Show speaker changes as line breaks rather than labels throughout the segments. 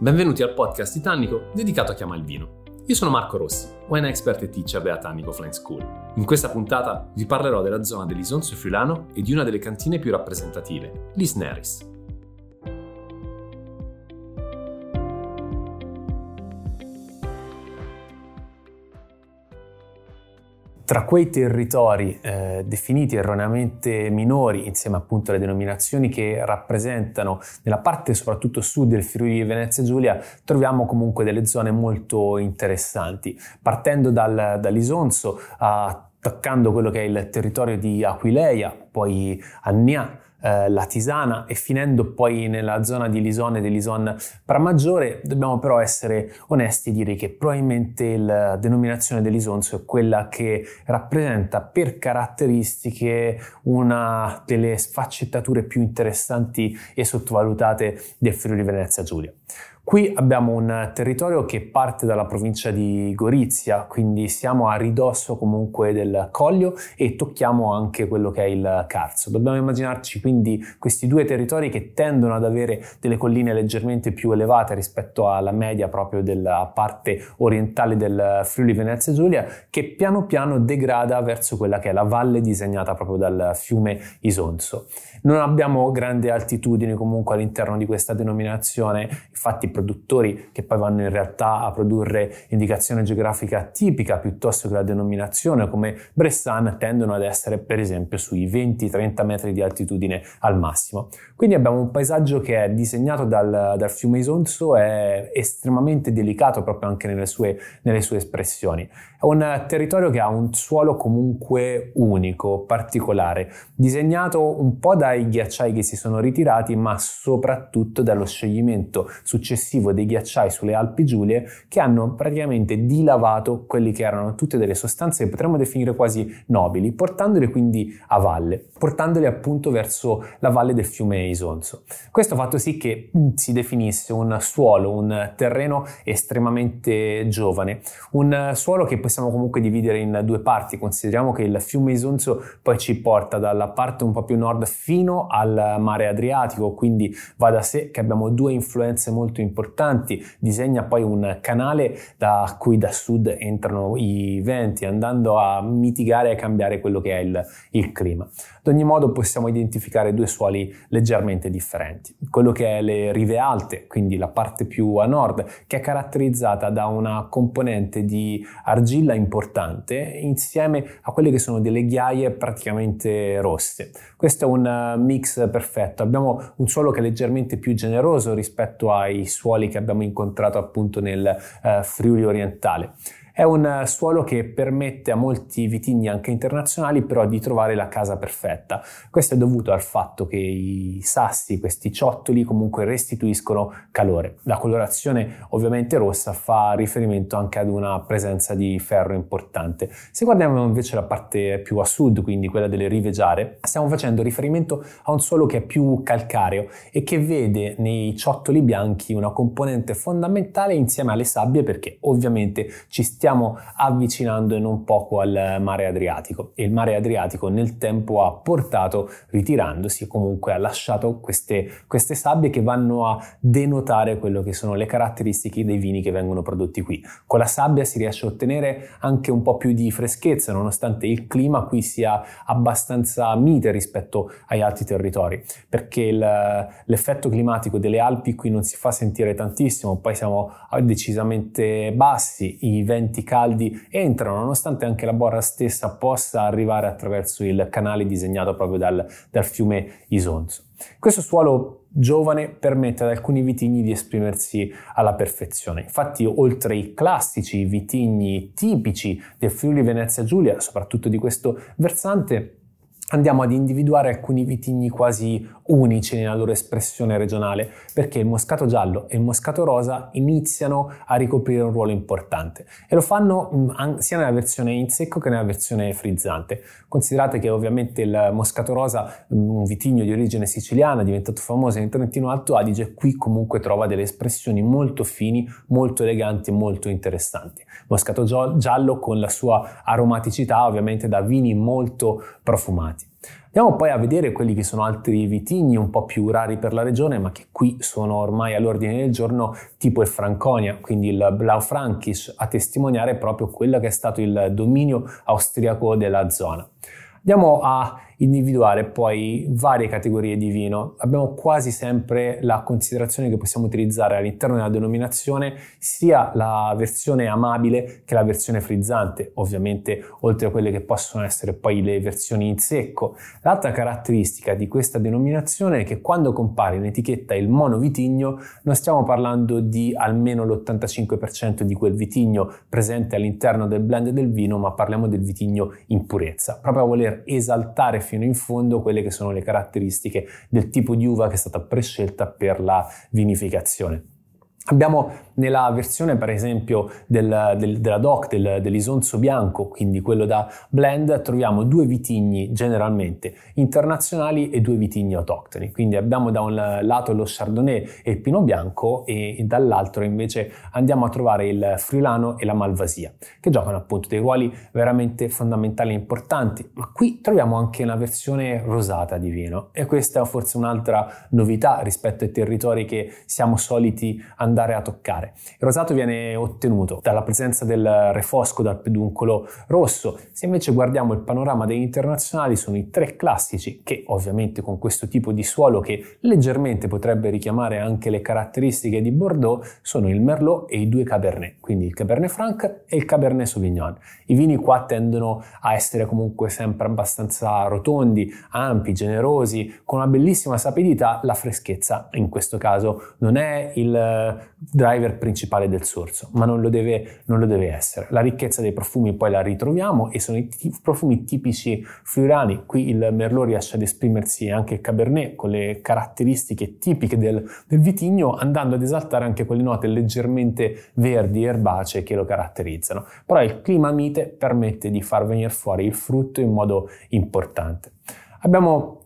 Benvenuti al podcast Titanico dedicato a chi ama il vino. Io sono Marco Rossi, wine expert e teacher della Tannico Flying School. In questa puntata vi parlerò della zona dell'Isonzo Friulano e di una delle cantine più rappresentative, l'Isneris.
Tra quei territori eh, definiti erroneamente minori, insieme appunto alle denominazioni che rappresentano nella parte soprattutto sud del Friuli Venezia Giulia, troviamo comunque delle zone molto interessanti. Partendo dal, dall'Isonzo, attaccando quello che è il territorio di Aquileia, poi Annea, eh, la Tisana e finendo poi nella zona di Lisone dell'Ison Pramaggiore, dobbiamo però essere onesti e dire che probabilmente la denominazione dell'Isonzo è quella che rappresenta per caratteristiche una delle sfaccettature più interessanti e sottovalutate del Friuli Venezia Giulia. Qui abbiamo un territorio che parte dalla provincia di Gorizia, quindi siamo a ridosso comunque del Coglio e tocchiamo anche quello che è il Carso. Dobbiamo immaginarci quindi questi due territori che tendono ad avere delle colline leggermente più elevate rispetto alla media proprio della parte orientale del Friuli Venezia Giulia, che piano piano degrada verso quella che è la valle disegnata proprio dal fiume Isonzo. Non abbiamo grandi altitudini comunque all'interno di questa denominazione, infatti produttori che poi vanno in realtà a produrre indicazione geografica tipica piuttosto che la denominazione come Bressan tendono ad essere per esempio sui 20-30 metri di altitudine al massimo. Quindi abbiamo un paesaggio che è disegnato dal, dal fiume Isonzo, è estremamente delicato proprio anche nelle sue, nelle sue espressioni. È un territorio che ha un suolo comunque unico, particolare, disegnato un po' dai ghiacciai che si sono ritirati, ma soprattutto dallo scioglimento successivo dei ghiacciai sulle Alpi Giulie che hanno praticamente dilavato quelli che erano tutte delle sostanze che potremmo definire quasi nobili, portandole quindi a valle, portandole appunto verso la valle del fiume Isonzo. Questo ha fatto sì che mm, si definisse un suolo, un terreno estremamente giovane, un suolo che possiamo comunque dividere in due parti. Consideriamo che il fiume Isonzo poi ci porta dalla parte un po' più nord fino al mare Adriatico, quindi va da sé che abbiamo due influenze molto importanti. Disegna poi un canale da cui da sud entrano i venti, andando a mitigare e cambiare quello che è il, il clima. Ad ogni modo possiamo identificare due suoli leggermente differenti. Quello che è le rive alte, quindi la parte più a nord, che è caratterizzata da una componente di argilla importante insieme a quelle che sono delle ghiaie praticamente rosse. Questo è un mix perfetto. Abbiamo un suolo che è leggermente più generoso rispetto ai suoli che abbiamo incontrato appunto nel uh, Friuli orientale. È un suolo che permette a molti vitigni anche internazionali però di trovare la casa perfetta. Questo è dovuto al fatto che i sassi, questi ciottoli, comunque restituiscono calore. La colorazione ovviamente rossa fa riferimento anche ad una presenza di ferro importante. Se guardiamo invece la parte più a sud, quindi quella delle rive giare, stiamo facendo riferimento a un suolo che è più calcareo e che vede nei ciottoli bianchi una componente fondamentale insieme alle sabbie perché ovviamente ci stiamo stiamo avvicinando in un poco al mare Adriatico e il mare Adriatico nel tempo ha portato, ritirandosi, comunque ha lasciato queste, queste sabbie che vanno a denotare quello che sono le caratteristiche dei vini che vengono prodotti qui. Con la sabbia si riesce a ottenere anche un po' più di freschezza, nonostante il clima qui sia abbastanza mite rispetto agli altri territori, perché il, l'effetto climatico delle Alpi qui non si fa sentire tantissimo, poi siamo decisamente bassi, i venti ambienti caldi entrano, nonostante anche la borra stessa possa arrivare attraverso il canale disegnato proprio dal, dal fiume Isonzo. Questo suolo giovane permette ad alcuni vitigni di esprimersi alla perfezione. Infatti, oltre ai classici vitigni tipici del Friuli Venezia Giulia, soprattutto di questo versante, andiamo ad individuare alcuni vitigni quasi unici nella loro espressione regionale, perché il moscato giallo e il moscato rosa iniziano a ricoprire un ruolo importante e lo fanno mm, sia nella versione in secco che nella versione frizzante. Considerate che ovviamente il moscato rosa, mm, un vitigno di origine siciliana, diventato famoso in Trentino Alto Adige, qui comunque trova delle espressioni molto fini, molto eleganti e molto interessanti. Moscato giallo con la sua aromaticità ovviamente da vini molto profumati. Andiamo poi a vedere quelli che sono altri vitigni un po' più rari per la regione, ma che qui sono ormai all'ordine del giorno, tipo il Franconia, quindi il Blaufränkisch, a testimoniare proprio quello che è stato il dominio austriaco della zona. Andiamo a individuare poi varie categorie di vino. Abbiamo quasi sempre la considerazione che possiamo utilizzare all'interno della denominazione sia la versione amabile che la versione frizzante, ovviamente oltre a quelle che possono essere poi le versioni in secco. L'altra caratteristica di questa denominazione è che quando compare in etichetta il monovitigno non stiamo parlando di almeno l'85% di quel vitigno presente all'interno del blend del vino, ma parliamo del vitigno in purezza, proprio a voler esaltare fino in fondo quelle che sono le caratteristiche del tipo di uva che è stata prescelta per la vinificazione. Abbiamo nella versione per esempio del, del, della DOC, del, dell'isonzo bianco, quindi quello da blend, troviamo due vitigni generalmente internazionali e due vitigni autoctoni. Quindi abbiamo da un lato lo Chardonnay e il Pinot Bianco e, e dall'altro invece andiamo a trovare il Friulano e la Malvasia, che giocano appunto dei ruoli veramente fondamentali e importanti. Ma qui troviamo anche una versione rosata di vino e questa è forse un'altra novità rispetto ai territori che siamo soliti andare a toccare. Il rosato viene ottenuto dalla presenza del refosco dal peduncolo rosso. Se invece guardiamo il panorama degli internazionali sono i tre classici che ovviamente con questo tipo di suolo che leggermente potrebbe richiamare anche le caratteristiche di Bordeaux sono il Merlot e i due Cabernet, quindi il Cabernet Franc e il Cabernet Sauvignon. I vini qua tendono a essere comunque sempre abbastanza rotondi, ampi, generosi, con una bellissima sapidità, la freschezza in questo caso non è il driver principale del sorso, ma non lo, deve, non lo deve essere. La ricchezza dei profumi poi la ritroviamo e sono i t- profumi tipici friulani. Qui il Merlot riesce ad esprimersi anche il Cabernet con le caratteristiche tipiche del, del vitigno, andando ad esaltare anche quelle note leggermente verdi, erbacee che lo caratterizzano. Però il clima mite permette di far venire fuori il frutto in modo importante. Abbiamo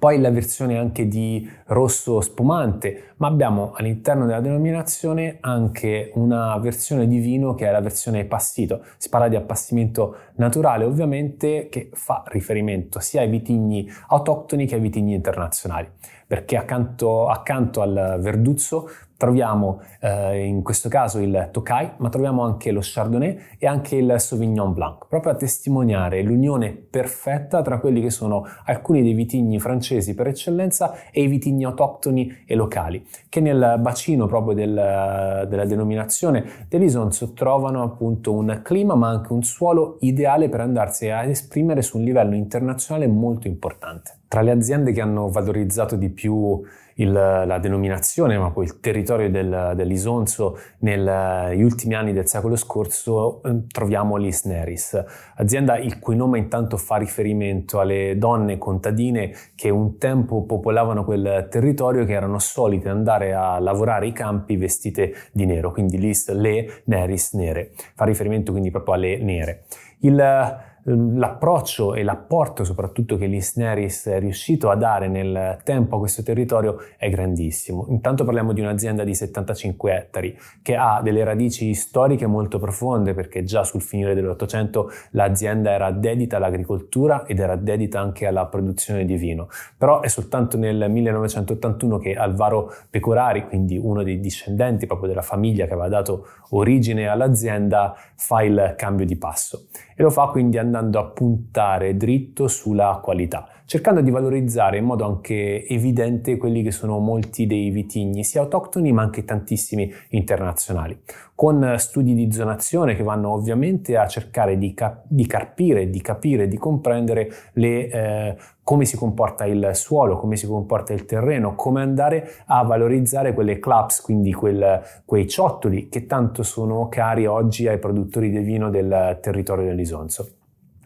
poi la versione anche di rosso spumante, ma abbiamo all'interno della denominazione anche una versione di vino che è la versione passito. Si parla di appassimento naturale ovviamente che fa riferimento sia ai vitigni autoctoni che ai vitigni internazionali, perché accanto, accanto al verduzzo troviamo eh, in questo caso il Tokai, ma troviamo anche lo Chardonnay e anche il Sauvignon Blanc, proprio a testimoniare l'unione perfetta tra quelli che sono alcuni dei vitigni francesi per eccellenza e i vitigni autoctoni e locali, che nel bacino proprio del, della denominazione dell'Isonzo trovano appunto un clima ma anche un suolo ideale per andarsi a esprimere su un livello internazionale molto importante. Tra le aziende che hanno valorizzato di più il, la denominazione, ma poi il territorio del, dell'Isonzo negli ultimi anni del secolo scorso, eh, troviamo l'Isneris, azienda il cui nome intanto fa riferimento alle donne contadine che un tempo popolavano quel territorio, che erano solite andare a lavorare i campi vestite di nero, quindi l'Is, le, Neris, nere, fa riferimento quindi proprio alle nere. Il, Ehm, l'approccio e l'apporto soprattutto che l'Isneris è riuscito a dare nel tempo a questo territorio è grandissimo. Intanto parliamo di un'azienda di 75 ettari che ha delle radici storiche molto profonde perché già sul finire dell'Ottocento l'azienda era dedita all'agricoltura ed era dedita anche alla produzione di vino. Però è soltanto nel 1981 che Alvaro Pecorari, quindi uno dei discendenti proprio della famiglia che aveva dato origine all'azienda, fa il cambio di passo e lo fa quindi andando a puntare dritto sulla qualità, cercando di valorizzare in modo anche evidente quelli che sono molti dei vitigni, sia autoctoni ma anche tantissimi internazionali, con studi di zonazione che vanno ovviamente a cercare di, cap- di carpire, di capire, di comprendere le eh, come si comporta il suolo, come si comporta il terreno, come andare a valorizzare quelle claps, quindi quel, quei ciottoli che tanto sono cari oggi ai produttori di vino del territorio dell'Isonzo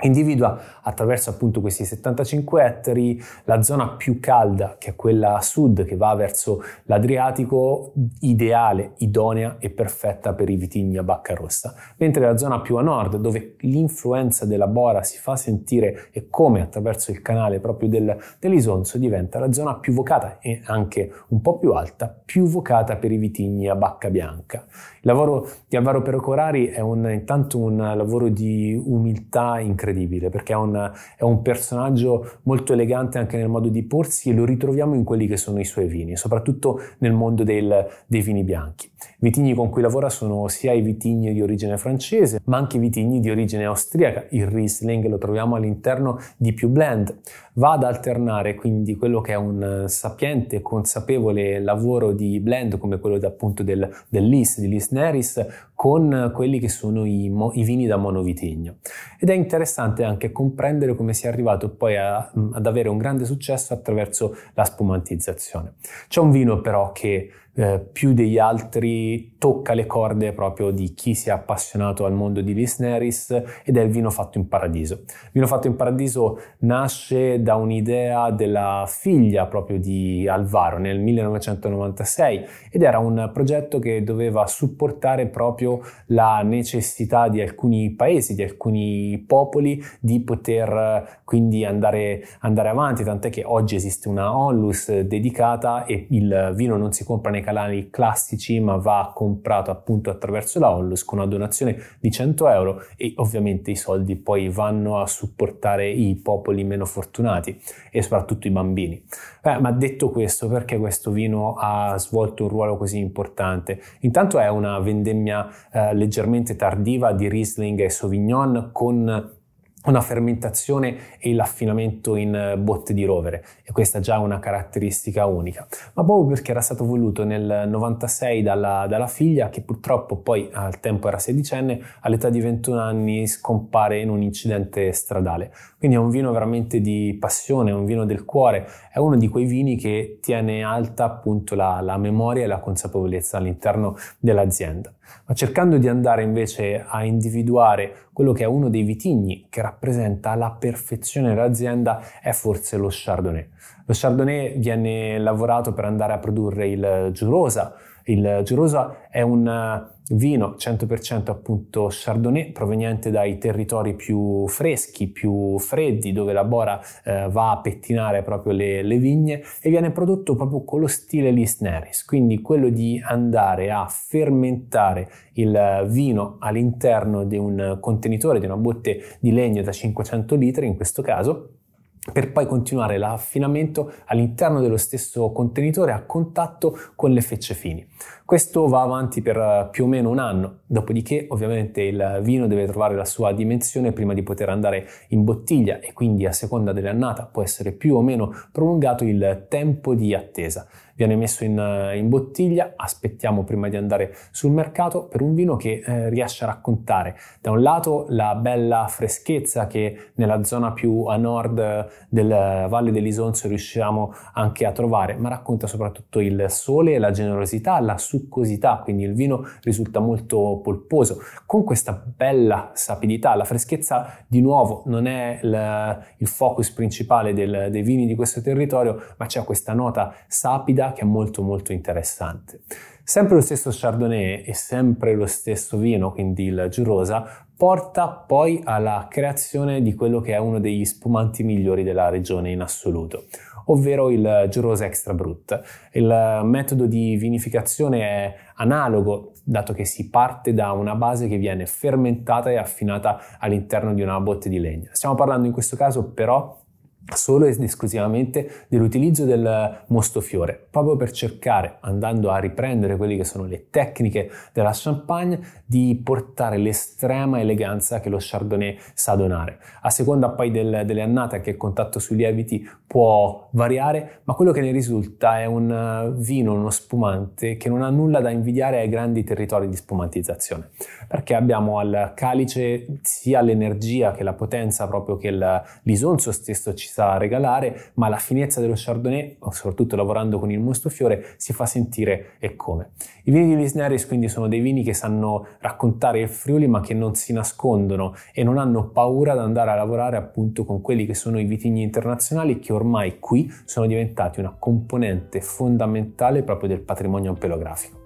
individua attraverso appunto questi 75 ettari la zona più calda, che è quella a sud che va verso l'Adriatico, ideale, idonea e perfetta per i vitigni a bacca rossa, mentre la zona più a nord, dove l'influenza della bora si fa sentire e come attraverso il canale proprio del, dell'Isonzo diventa la zona più vocata e anche un po' più alta, più vocata per i vitigni a bacca bianca. Il lavoro di Alvaro Perocorari è un, intanto un lavoro di umiltà incredibile incredibile perché è un, è un, personaggio molto elegante anche nel modo di porsi e lo ritroviamo in quelli che sono i suoi vini, soprattutto nel mondo del, dei vini bianchi. I vitigni con cui lavora sono sia i vitigni di origine francese, ma anche i vitigni di origine austriaca. Il Riesling lo troviamo all'interno di più blend. Va ad alternare quindi quello che è un sapiente e consapevole lavoro di blend come quello appunto del, del Lis, di Lis Neris, con quelli che sono i, i, vini da monovitigno. Ed è interessante anche comprendere come si è arrivato poi a, ad avere un grande successo attraverso la spumantizzazione. C'è un vino però che eh, più degli altri tocca le corde proprio di chi si è appassionato al mondo di Lisneris ed è il vino fatto in paradiso. Il vino fatto in paradiso nasce da un'idea della figlia proprio di Alvaro nel 1996 ed era un progetto che doveva supportare proprio la necessità di alcuni paesi, di alcuni popoli di poter quindi andare, andare avanti, tant'è che oggi esiste una onlus dedicata e il vino non si compra nei canali classici ma va comprato appunto attraverso la Onlus con una donazione di 100 euro e ovviamente i soldi poi vanno a supportare i popoli meno fortunati e soprattutto i bambini. Eh, ma detto questo, perché questo vino ha svolto un ruolo così importante? Intanto è una vendemmia eh, leggermente tardiva di Riesling e Sauvignon con una fermentazione e l'affinamento in eh, botte di rovere e questa è già una caratteristica unica, ma proprio perché era stato voluto nel 96 dalla, dalla, figlia che purtroppo poi al tempo era sedicenne, all'età di 21 anni scompare in un incidente stradale. Quindi è un vino veramente di passione, è un vino del cuore, è uno di quei vini che tiene alta appunto la, la memoria e la consapevolezza all'interno dell'azienda. Ma cercando di andare invece a individuare quello che è uno dei vitigni che rappresenta la perfezione dell'azienda è forse lo Chardonnay. Lo Chardonnay viene lavorato per andare a produrre il Giurosa. Il Giurosa è un vino 100% appunto Chardonnay proveniente dai territori più freschi, più freddi, dove la bora eh, va a pettinare proprio le, le, vigne e viene prodotto proprio con lo stile Lisneris, quindi quello di andare a fermentare il vino all'interno di un contenitore, di una botte di legno da 500 litri in questo caso, per poi continuare l'affinamento all'interno dello stesso contenitore a contatto con le fecce fini. Questo va avanti per eh, più o meno un anno, dopodiché ovviamente il vino deve trovare la sua dimensione prima di poter andare in bottiglia e quindi a seconda dell'annata può essere più o meno prolungato il tempo di attesa viene messo in, eh, in, bottiglia, aspettiamo prima di andare sul mercato per un vino che eh, riesce a raccontare da un lato la bella freschezza che nella zona più a nord del Valle dell'Isonzo riusciamo anche a trovare, ma racconta soprattutto il sole, la generosità, la succosità, quindi il vino risulta molto polposo, con questa bella sapidità, la freschezza di nuovo non è il, il focus principale del, dei vini di questo territorio, ma c'è questa nota sapida che è molto molto interessante. Sempre lo stesso Chardonnay e sempre lo stesso vino, quindi il Giurosa, porta poi alla creazione di quello che è uno degli spumanti migliori della regione in assoluto, ovvero il Giurosa Extra Brut. Il metodo di vinificazione è analogo, dato che si parte da una base che viene fermentata e affinata all'interno di una botte di legna. Stiamo parlando in questo caso però solo ed esclusivamente dell'utilizzo del mostofiore, proprio per cercare, andando a riprendere quelle che sono le tecniche della champagne, di portare l'estrema eleganza che lo Chardonnay sa donare. A seconda poi del, delle annate che il contatto sui lieviti può variare, ma quello che ne risulta è un vino, uno spumante che non ha nulla da invidiare ai grandi territori di spumantizzazione, perché abbiamo al calice sia l'energia che la potenza proprio che l'isonzo stesso ci sa regalare, ma la finezza dello Chardonnay, soprattutto lavorando con il mostofiore, si fa sentire e come. I vini di Lisneris quindi sono dei vini che sanno raccontare il Friuli ma che non si nascondono e non hanno paura ad andare a lavorare appunto con quelli che sono i vitigni internazionali che ormai qui sono diventati una componente fondamentale proprio del patrimonio ampelografico.